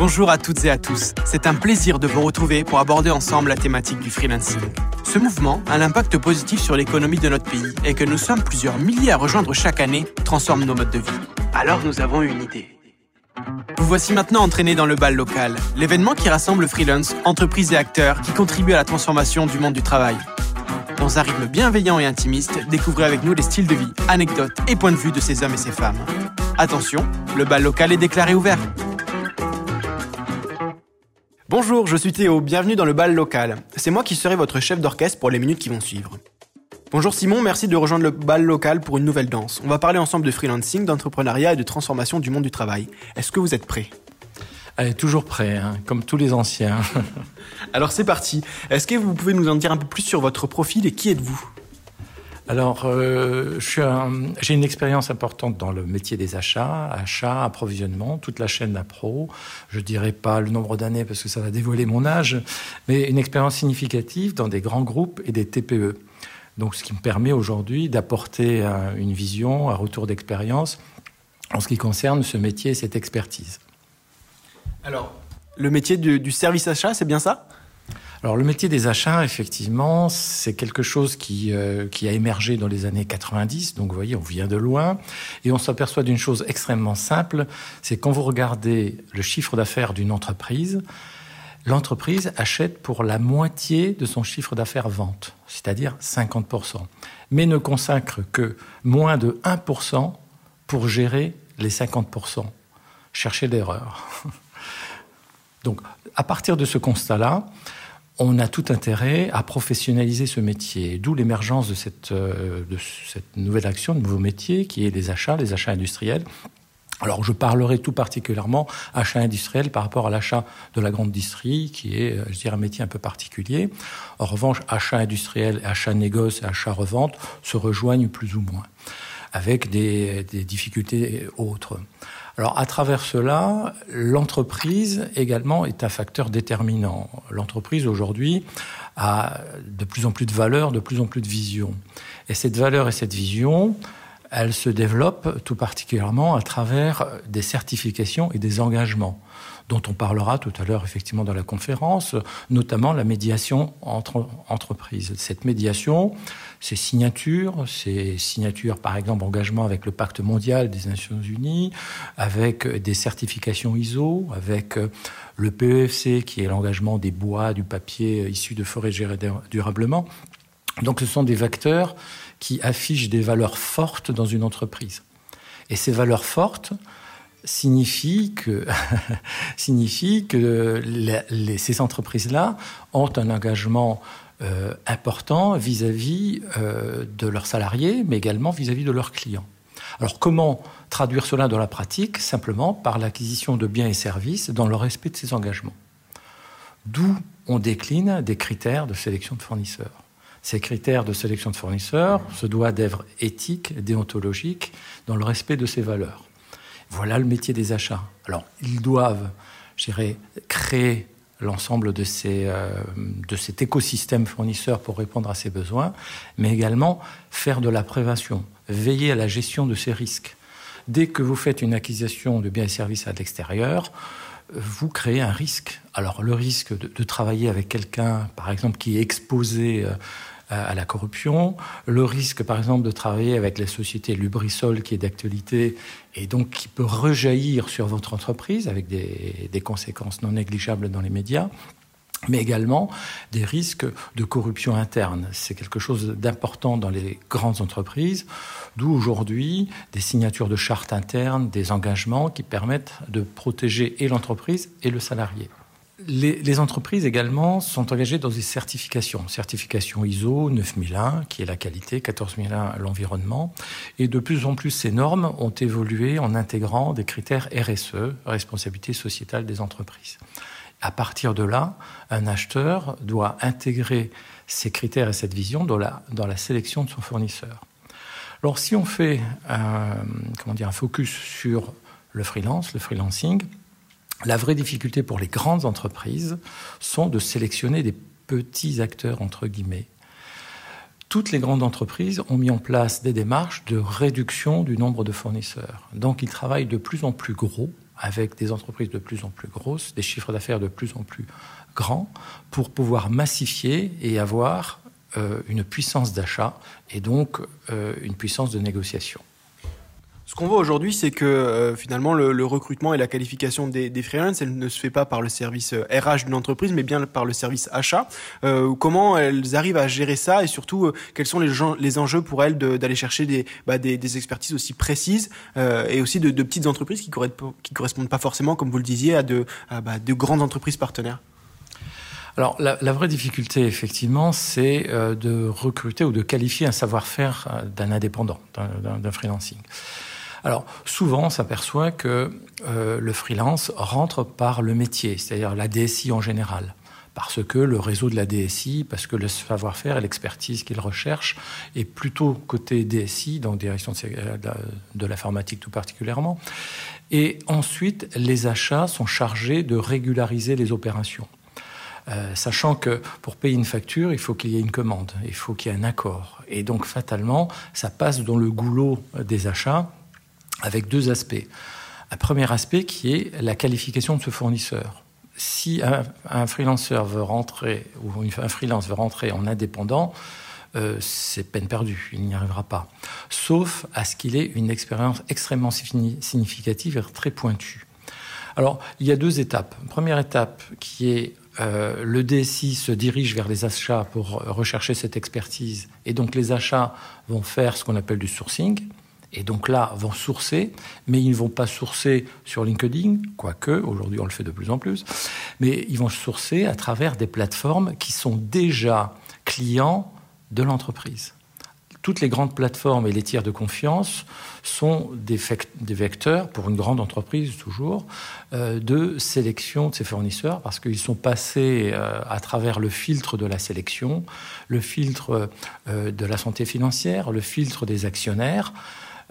Bonjour à toutes et à tous. C'est un plaisir de vous retrouver pour aborder ensemble la thématique du freelancing. Ce mouvement a un impact positif sur l'économie de notre pays et que nous sommes plusieurs milliers à rejoindre chaque année transforme nos modes de vie. Alors nous avons une idée. Vous voici maintenant entraînés dans le bal local, l'événement qui rassemble freelance, entreprises et acteurs qui contribuent à la transformation du monde du travail. Dans un rythme bienveillant et intimiste, découvrez avec nous les styles de vie, anecdotes et points de vue de ces hommes et ces femmes. Attention, le bal local est déclaré ouvert. Bonjour, je suis Théo, bienvenue dans le bal local. C'est moi qui serai votre chef d'orchestre pour les minutes qui vont suivre. Bonjour Simon, merci de rejoindre le bal local pour une nouvelle danse. On va parler ensemble de freelancing, d'entrepreneuriat et de transformation du monde du travail. Est-ce que vous êtes prêt Allez, toujours prêt, hein, comme tous les anciens. Alors c'est parti. Est-ce que vous pouvez nous en dire un peu plus sur votre profil et qui êtes-vous? Alors, euh, j'ai une expérience importante dans le métier des achats, achats, approvisionnement, toute la chaîne d'appro. Je dirais pas le nombre d'années parce que ça va dévoiler mon âge, mais une expérience significative dans des grands groupes et des TPE. Donc, ce qui me permet aujourd'hui d'apporter une vision, un retour d'expérience en ce qui concerne ce métier et cette expertise. Alors, le métier du service achat, c'est bien ça? Alors le métier des achats, effectivement, c'est quelque chose qui, euh, qui a émergé dans les années 90. Donc vous voyez, on vient de loin. Et on s'aperçoit d'une chose extrêmement simple, c'est quand vous regardez le chiffre d'affaires d'une entreprise, l'entreprise achète pour la moitié de son chiffre d'affaires vente, c'est-à-dire 50%, mais ne consacre que moins de 1% pour gérer les 50%. Cherchez l'erreur. Donc, à partir de ce constat-là, on a tout intérêt à professionnaliser ce métier, d'où l'émergence de cette, euh, de cette nouvelle action, de nouveau métier, qui est les achats, les achats industriels. Alors, je parlerai tout particulièrement achat industriel par rapport à l'achat de la grande distrie, qui est, euh, je un métier un peu particulier. En revanche, achat industriel, achat négoce et achat revente se rejoignent plus ou moins, avec des, des difficultés autres. Alors à travers cela, l'entreprise également est un facteur déterminant. L'entreprise aujourd'hui a de plus en plus de valeur, de plus en plus de vision. Et cette valeur et cette vision, elle se développe tout particulièrement à travers des certifications et des engagements dont on parlera tout à l'heure effectivement dans la conférence, notamment la médiation entre entreprises. Cette médiation, ces signatures, ces signatures par exemple engagement avec le pacte mondial des Nations Unies, avec des certifications ISO, avec le PEFC qui est l'engagement des bois, du papier issus de forêts gérées durablement. Donc ce sont des facteurs qui affichent des valeurs fortes dans une entreprise. Et ces valeurs fortes, signifie que, signifie que ces entreprises-là ont un engagement euh, important vis-à-vis euh, de leurs salariés, mais également vis-à-vis de leurs clients. Alors comment traduire cela dans la pratique? Simplement par l'acquisition de biens et services dans le respect de ces engagements. D'où on décline des critères de sélection de fournisseurs. Ces critères de sélection de fournisseurs se doivent d'être éthiques, déontologiques, dans le respect de ces valeurs. Voilà le métier des achats. Alors, ils doivent, je créer l'ensemble euh, de cet écosystème fournisseur pour répondre à ces besoins, mais également faire de la prévention, veiller à la gestion de ces risques. Dès que vous faites une acquisition de biens et services à l'extérieur, vous créez un risque. Alors le risque de, travailler avec quelqu'un, par exemple, qui est exposé euh, à la corruption, le risque, par exemple, de travailler avec la société Lubrisol, qui est d'actualité, et donc qui peut rejaillir sur votre entreprise avec des conséquences non négligeables dans les médias mais également des risques de corruption interne. C'est quelque chose d'important dans les grandes entreprises, d'où aujourd'hui des signatures de chartes internes, des engagements qui permettent de protéger et l'entreprise et le salarié. Les, entreprises également sont engagées dans des certifications. Certification ISO 9001, qui est la qualité, 14001, l'environnement. Et de plus en plus, ces normes ont évolué en intégrant des critères RSE, responsabilité sociétale des entreprises. À partir de là, un acheteur doit intégrer ces critères et cette vision dans la, sélection de son fournisseur. Alors, si on fait un, comment dire, un focus sur le freelance, le freelancing, la vraie difficulté pour les grandes entreprises sont de sélectionner des petits acteurs, entre guillemets. Toutes les grandes entreprises ont mis en place des démarches de réduction du nombre de fournisseurs. Donc ils travaillent de plus en plus gros avec des entreprises de plus en plus grosses, des chiffres d'affaires de plus en plus grands, pour pouvoir massifier et avoir euh, une puissance d'achat et donc euh, une puissance de négociation. Ce qu'on voit aujourd'hui, c'est que euh, finalement le, recrutement et la qualification des, des freelances, elle ne se fait pas par le service RH euh, d'une entreprise, mais bien par le service achat. Euh, comment elles arrivent à gérer ça et surtout quels sont les, enjeux pour elles d'aller chercher des, bah, des, expertises aussi précises et aussi de, petites entreprises qui, qui correspondent pas forcément, comme vous le disiez, à de, bah, de grandes entreprises partenaires. Alors la, vraie difficulté, effectivement, c'est de recruter ou de qualifier un savoir-faire d'un indépendant, d'un freelancing. Alors souvent, on s'aperçoit que euh, le freelance rentre par le métier, c'est-à-dire la DSI en général parce que le réseau de la DSI, parce que le savoir-faire et l'expertise qu'il recherche est plutôt côté DSI, donc direction de l'informatique tout particulièrement. Et ensuite, les achats sont chargés de régulariser les opérations. Euh, sachant que pour payer une facture, il faut qu'il y ait une commande, il faut qu'il y ait un accord. Et donc, fatalement, ça passe dans le goulot des achats avec deux aspects. Un premier aspect qui est la qualification de ce fournisseur. Si un, un veut ou un freelance veut rentrer en indépendant, euh, c'est peine perdue, il n'y arrivera pas. Sauf à ce qu'il ait une expérience extrêmement significative et très pointue. Alors, il y a deux étapes. première étape qui est euh, le DSI se dirige vers les achats pour rechercher cette expertise, et donc les achats vont faire ce qu'on appelle du sourcing et donc là vont sourcer, mais ils ne vont pas sourcer sur LinkedIn, quoique aujourd'hui on le fait de plus en plus, mais ils vont sourcer à travers des plateformes qui sont déjà clients de l'entreprise. Toutes les grandes plateformes et les tiers de confiance sont des, vecteurs, pour une grande entreprise toujours, euh, de sélection de ses fournisseurs parce qu'ils sont passés euh, à travers le filtre de la sélection, le filtre euh, de la santé financière, le filtre des actionnaires.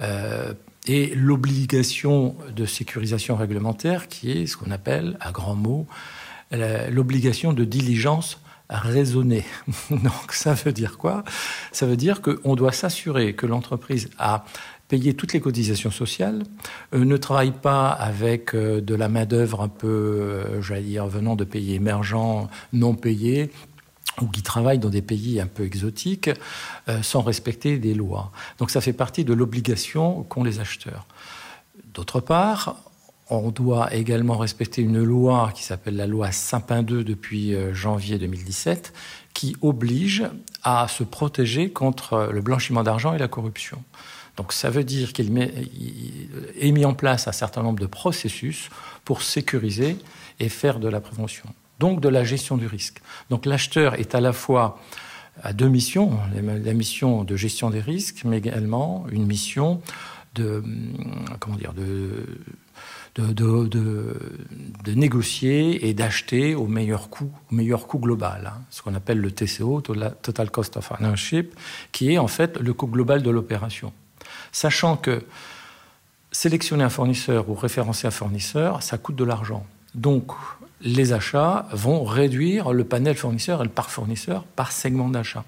Euh, et l'obligation de sécurisation réglementaire qui est ce qu'on appelle, à grands mots, l'obligation de diligence raisonnée. Donc ça veut dire quoi? Ça veut dire qu'on doit s'assurer que l'entreprise a payé toutes les cotisations sociales, euh, ne travaille pas avec euh, de la main-d'œuvre un peu, j'allais dire, venant de pays émergents non payés, ou qui travaillent dans des pays un peu exotiques euh, sans respecter des lois. Donc ça fait partie de l'obligation qu'ont les acheteurs. D'autre part, on doit également respecter une loi qui s'appelle la loi Sapin 2 depuis euh, janvier 2017, qui oblige à se protéger contre le blanchiment d'argent et la corruption. Donc ça veut dire qu'il est mis en place un certain nombre de processus pour sécuriser et faire de la prévention donc de la gestion du risque. Donc l'acheteur est à la fois à deux missions, la mission de gestion des risques, mais également une mission de, comment dire, de, négocier et d'acheter au meilleur coût, au meilleur coût global, hein, ce qu'on appelle le TCO, Total Cost of Ownership, qui est en fait le coût global de l'opération. Sachant que sélectionner un fournisseur ou référencer un fournisseur, ça coûte de l'argent. Donc, les achats vont réduire le panel fournisseur et le parc fournisseur par segment d'achat.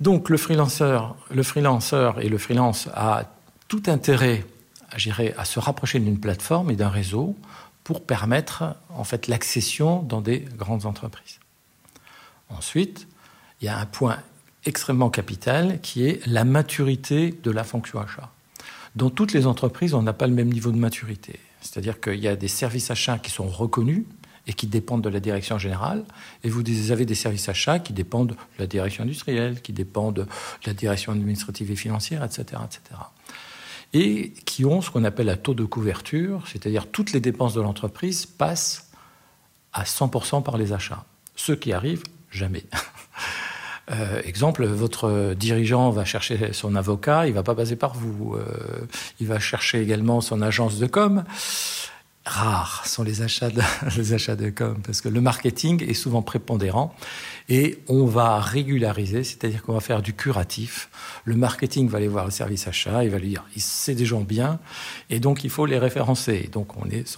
Donc le freelanceur, et le freelance a tout intérêt à, à se rapprocher d'une plateforme et d'un réseau pour permettre en fait l'accession dans des grandes entreprises. Ensuite, il y a un point extrêmement capital qui est la maturité de la fonction achat. Dans toutes les entreprises, on n'a pas le même niveau de maturité. C'est-à-dire qu'il y a des services achats qui sont reconnus et qui dépendent de la direction générale, et vous avez des services achats qui dépendent de la direction industrielle, qui dépendent de la direction administrative et financière, etc., etc. Et qui ont ce qu'on appelle un taux de couverture, c'est-à-dire toutes les dépenses de l'entreprise passent à 100% par les achats. Ce qui arrive, jamais. Euh, exemple, votre dirigeant va chercher son avocat, il va pas passer par vous. Euh, il va chercher également son agence de com. Rares sont les achats, de, com parce que le marketing est souvent prépondérant et on va régulariser, c'est-à-dire qu'on va faire du curatif. Le marketing va aller voir le service achat, il va lui dire c'est des gens bien et donc il faut les référencer. Donc on est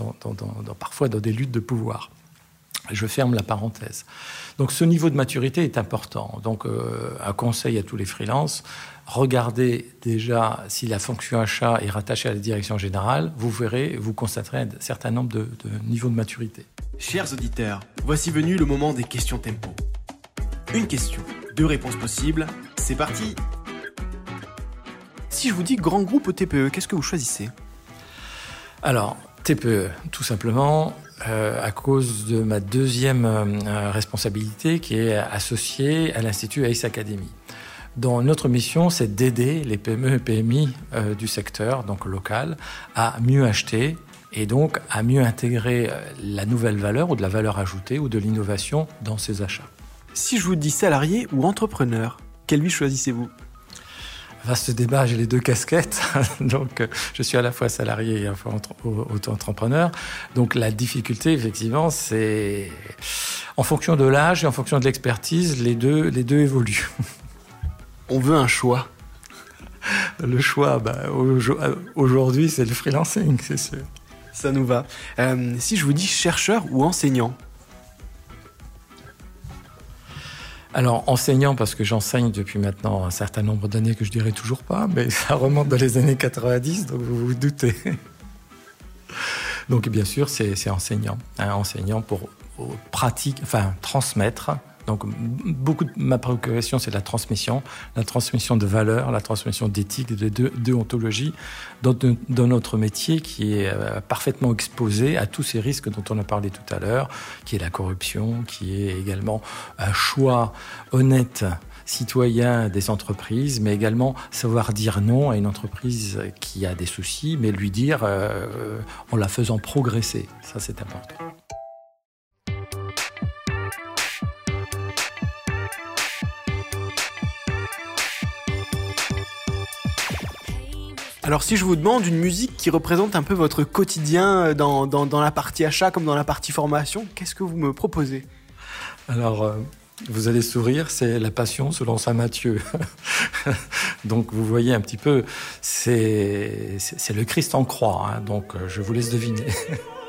parfois dans des luttes de pouvoir. Je ferme la parenthèse. Donc ce niveau de maturité est important. Donc euh, un conseil à tous les freelances, regardez déjà si la fonction achat est rattachée à la direction générale, vous verrez, vous constaterez un certain nombre de, de niveaux de maturité. Chers auditeurs, voici venu le moment des questions tempo. Une question, deux réponses possibles, c'est parti Si je vous dis grand groupe ou TPE, qu'est-ce que vous choisissez? Alors, TPE, tout simplement, euh, à cause de ma deuxième euh, responsabilité qui est associée à l'Institut Ace Academy. Dont notre mission, c'est d'aider les PME et PMI euh, du secteur, donc local, à mieux acheter et donc à mieux intégrer la nouvelle valeur ou de la valeur ajoutée ou de l'innovation dans ses achats. Si je vous dis salarié ou entrepreneur, quel vie choisissez-vous? Vaste débat, j'ai les deux casquettes. Donc, euh, je suis à la fois salarié et à la fois auto-entrepreneur. Donc, la difficulté, effectivement, c'est en fonction de l'âge et en fonction de l'expertise, les deux, les deux évoluent. On veut un choix. Le choix, bah, aujourd'hui, c'est le freelancing, c'est sûr. Ça nous va. Euh, si je vous dis chercheur ou enseignant Alors, enseignant, parce que j'enseigne depuis maintenant un certain nombre d'années que je dirais toujours pas, mais ça remonte dans les années 90, donc vous vous doutez. Donc, bien sûr, c'est enseignant. Hein, enseignant pour, pour pratique, enfin, transmettre donc, beaucoup de ma préoccupation, c'est la transmission, la transmission de valeurs, la transmission d'éthique, de, déontologie dans, notre métier qui est euh, parfaitement exposé à tous ces risques dont on a parlé tout à l'heure, qui est la corruption, qui est également un choix honnête citoyen des entreprises, mais également savoir dire non à une entreprise qui a des soucis, mais lui dire euh, en la faisant progresser. Ça, c'est important. Alors si je vous demande une musique qui représente un peu votre quotidien euh, dans, la partie achat comme dans la partie formation, qu'est-ce que vous me proposez? Alors, euh, vous allez sourire, c'est La Passion selon Saint Matthieu. donc vous voyez un petit peu, c'est le Christ en croix, hein, donc euh, je vous laisse deviner.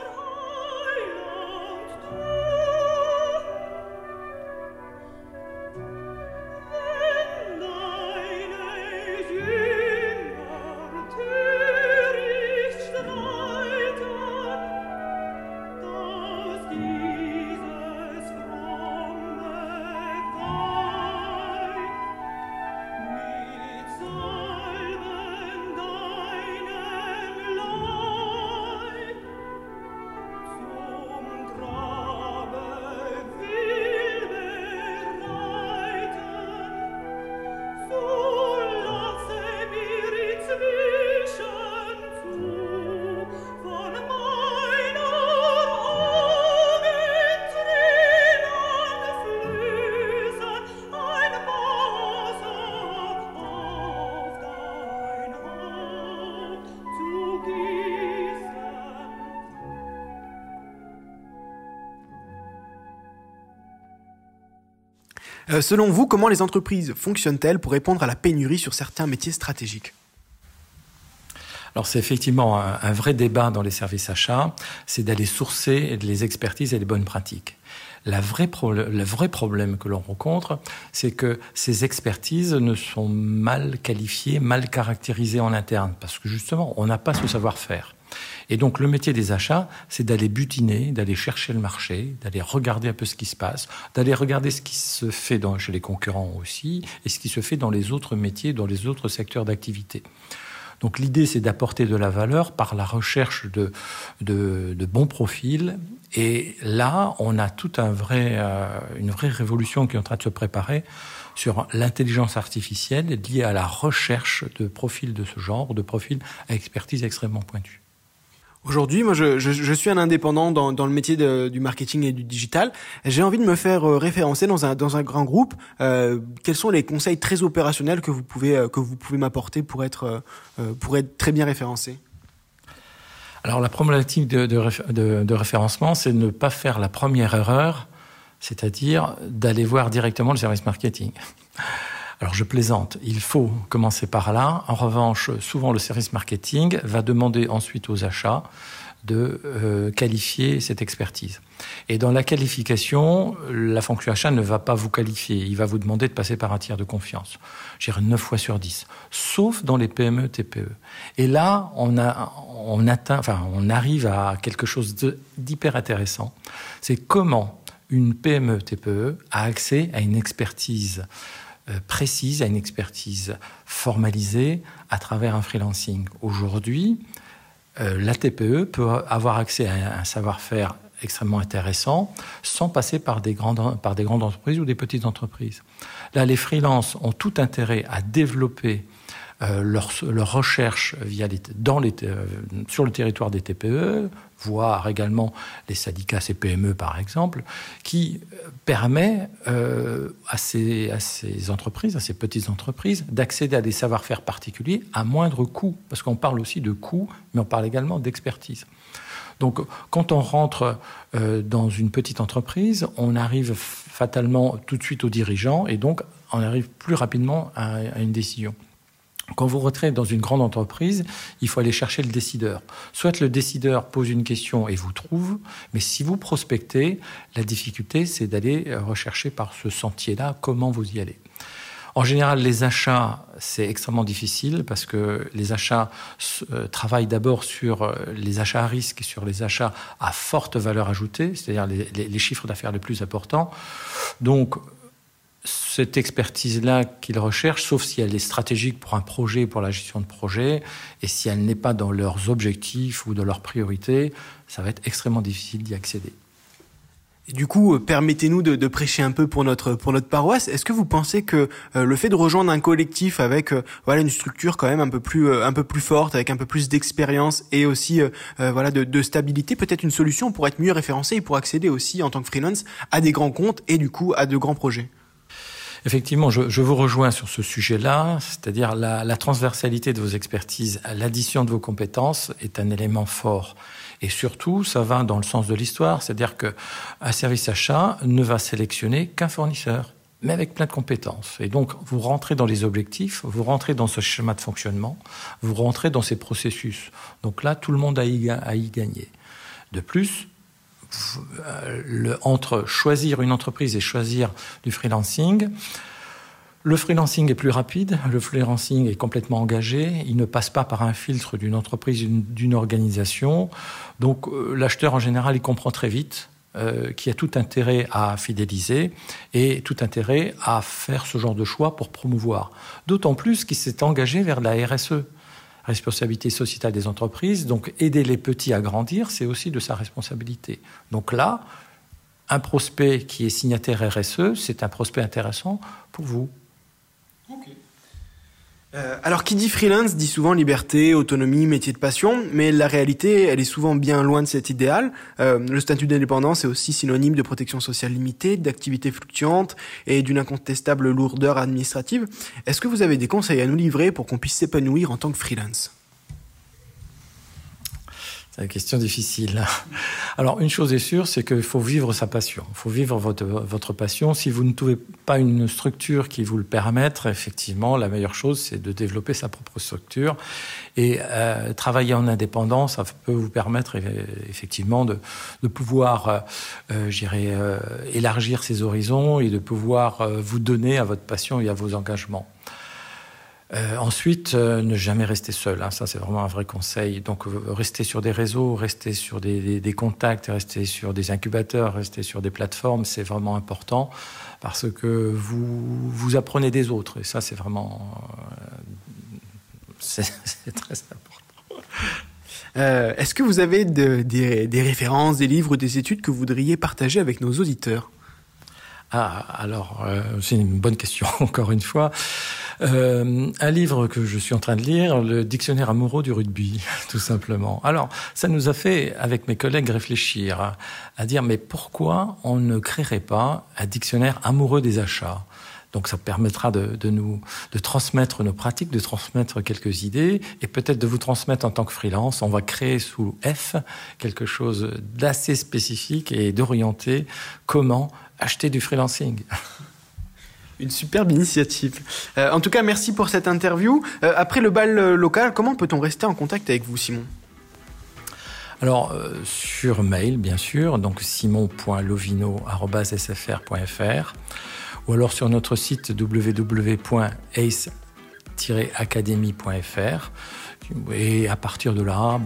Euh, selon vous, comment les entreprises fonctionnent-elles pour répondre à la pénurie sur certains métiers stratégiques? Alors c'est effectivement un, vrai débat dans les services achats, c'est d'aller sourcer les expertises et les bonnes pratiques. La vraie le vrai problème que l'on rencontre, c'est que ces expertises ne sont mal qualifiées, mal caractérisées en interne, parce que justement, on n'a pas ce savoir-faire. Et donc le métier des achats, c'est d'aller butiner, d'aller chercher le marché, d'aller regarder un peu ce qui se passe, d'aller regarder ce qui se fait chez les concurrents aussi, et ce qui se fait dans les autres métiers, dans les autres secteurs d'activité. Donc l'idée, c'est d'apporter de la valeur par la recherche de, bons profils. Et là, on a toute un vrai, euh, une vraie révolution qui est en train de se préparer sur l'intelligence artificielle liée à la recherche de profils de ce genre, de profils à expertise extrêmement pointue. Aujourd'hui, moi, je, suis un indépendant dans, le métier du marketing et du digital. J'ai envie de me faire euh, référencer dans un, grand groupe. Euh, quels sont les conseils très opérationnels que vous pouvez, euh, m'apporter pour être, très bien référencé? Alors, la problématique de, de référencement, c'est de ne pas faire la première erreur, c'est-à-dire d'aller voir directement le service marketing. Alors je plaisante, il faut commencer par là. En revanche, souvent le service marketing va demander ensuite aux achats de euh, qualifier cette expertise. Et dans la qualification, la fonction achat ne va pas vous qualifier. Il va vous demander de passer par un tiers de confiance. J'irai 9 fois sur 10. Sauf dans les PME, TPE. Et là, on, a, on, atteint, enfin, on arrive à quelque chose d'hyper intéressant. C'est comment une PME, TPE a accès à une expertise précise, à une expertise formalisée à travers un freelancing. Aujourd'hui, euh, la TPE peut avoir accès à un savoir-faire extrêmement intéressant sans passer par des, grandes, par des grandes entreprises ou des petites entreprises. Là, les freelances ont tout intérêt à développer euh, leur, leur, recherche via les, dans euh, sur le territoire des TPE, voire également les syndicats CPME par exemple, qui euh, permet ces, à ces entreprises, à ces petites entreprises, d'accéder à des savoir-faire particuliers à moindre coût, parce qu'on parle aussi de coût, mais on parle également d'expertise. Donc, quand on rentre dans une petite entreprise, on arrive fatalement tout de suite aux dirigeants et donc on arrive plus rapidement à une décision. Quand vous rentrez dans une grande entreprise, il faut aller chercher le décideur. Soit le décideur pose une question et vous trouve, mais si vous prospectez, la difficulté, c'est d'aller rechercher par ce sentier-là comment vous y allez. En général, les achats, c'est extrêmement difficile parce que les achats euh, travaillent d'abord sur euh, les achats à risque et sur les achats à forte valeur ajoutée, c'est-à-dire les, les chiffres d'affaires les plus importants. Donc, cette expertise-là qu'ils recherchent, sauf si elle est stratégique pour un projet, pour la gestion de projet, et si elle n'est pas dans leurs objectifs ou dans leurs priorités, ça va être extrêmement difficile d'y accéder. Et du coup, euh, permettez-nous de, prêcher un peu pour notre pour notre paroisse. Est-ce que vous pensez que euh, le fait de rejoindre un collectif avec euh, voilà une structure quand même un peu plus un peu plus forte, avec un peu plus d'expérience et aussi voilà de, de stabilité, peut-être une solution pour être mieux référencé et pour accéder aussi en tant que freelance à des grands comptes et du coup à de grands projets? Effectivement, je, vous rejoins sur ce sujet-là, c'est-à-dire la, transversalité de vos expertises, l'addition de vos compétences est un élément fort. Et surtout, ça va dans le sens de l'histoire, c'est-à-dire qu'un service achat ne va sélectionner qu'un fournisseur, mais avec plein de compétences. Et donc, vous rentrez dans les objectifs, vous rentrez dans ce schéma de fonctionnement, vous rentrez dans ces processus. Donc là, tout le monde a y, à y gagner. De plus, le, entre choisir une entreprise et choisir du freelancing, le freelancing est plus rapide, le freelancing est complètement engagé, il ne passe pas par un filtre d'une entreprise, d'une organisation. Donc euh, l'acheteur en général, il comprend très vite euh, qu'il y a tout intérêt à fidéliser et tout intérêt à faire ce genre de choix pour promouvoir. D'autant plus qu'il s'est engagé vers la RSE responsabilité sociétale des entreprises. Donc aider les petits à grandir, c'est aussi de sa responsabilité. Donc là, un prospect qui est signataire RSE, c'est un prospect intéressant pour vous. Euh, alors, qui dit freelance dit souvent liberté, autonomie, métier de passion, mais la réalité, elle est souvent bien loin de cet idéal. Euh, le statut d'indépendance est aussi synonyme de protection sociale limitée, d'activité fluctuante et d'une incontestable lourdeur administrative. Est-ce que vous avez des conseils à nous livrer pour qu'on puisse s'épanouir en tant que freelance? C'est une question difficile. Alors, une chose est sûre, c'est qu'il faut vivre sa passion. Il faut vivre votre, votre passion. Si vous ne trouvez pas une structure qui vous le permette, effectivement, la meilleure chose, c'est de développer sa propre structure. Et euh, travailler en indépendance, ça peut vous permettre effectivement de, de pouvoir, euh, euh euh, élargir ses horizons et de pouvoir euh, vous donner à votre passion et à vos engagements. Euh, ensuite, euh, ne jamais rester seul. Hein, ça, c'est vraiment un vrai conseil. Donc, euh, rester sur des réseaux, rester sur des, des, contacts, rester sur des incubateurs, rester sur des plateformes, c'est vraiment important parce que vous, vous apprenez des autres. Et ça, c'est vraiment... c'est très important. Est-ce que vous avez de, des, des références, des livres, des études que vous voudriez partager avec nos auditeurs? Ah, alors, c'est une bonne question, encore une fois. Euh, un livre que je suis en train de lire, le dictionnaire amoureux du rugby, tout simplement. Alors, ça nous a fait, avec mes collègues, réfléchir à, dire, mais pourquoi on ne créerait pas un dictionnaire amoureux des achats? Donc ça permettra de, de, nous de transmettre nos pratiques, de transmettre quelques idées et peut-être de vous transmettre en tant que freelance. On va créer sous F quelque chose d'assez spécifique et d'orienté comment acheter du freelancing. Une superbe initiative. Euh, en tout cas, merci pour cette interview. Euh, après le bal euh, local, comment peut-on rester en contact avec vous, Simon? Alors, sur mail, bien sûr, donc simon.lovino.sfr.fr ou alors sur notre site www.ace-academy.fr. Et à partir de là,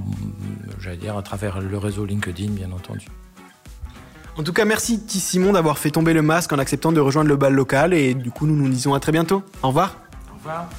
j'allais dire à travers le réseau LinkedIn, bien entendu. En tout cas, merci Simon d'avoir fait tomber le masque en acceptant de rejoindre le bal local et du coup nous nous disons à très bientôt. Au revoir. Au revoir.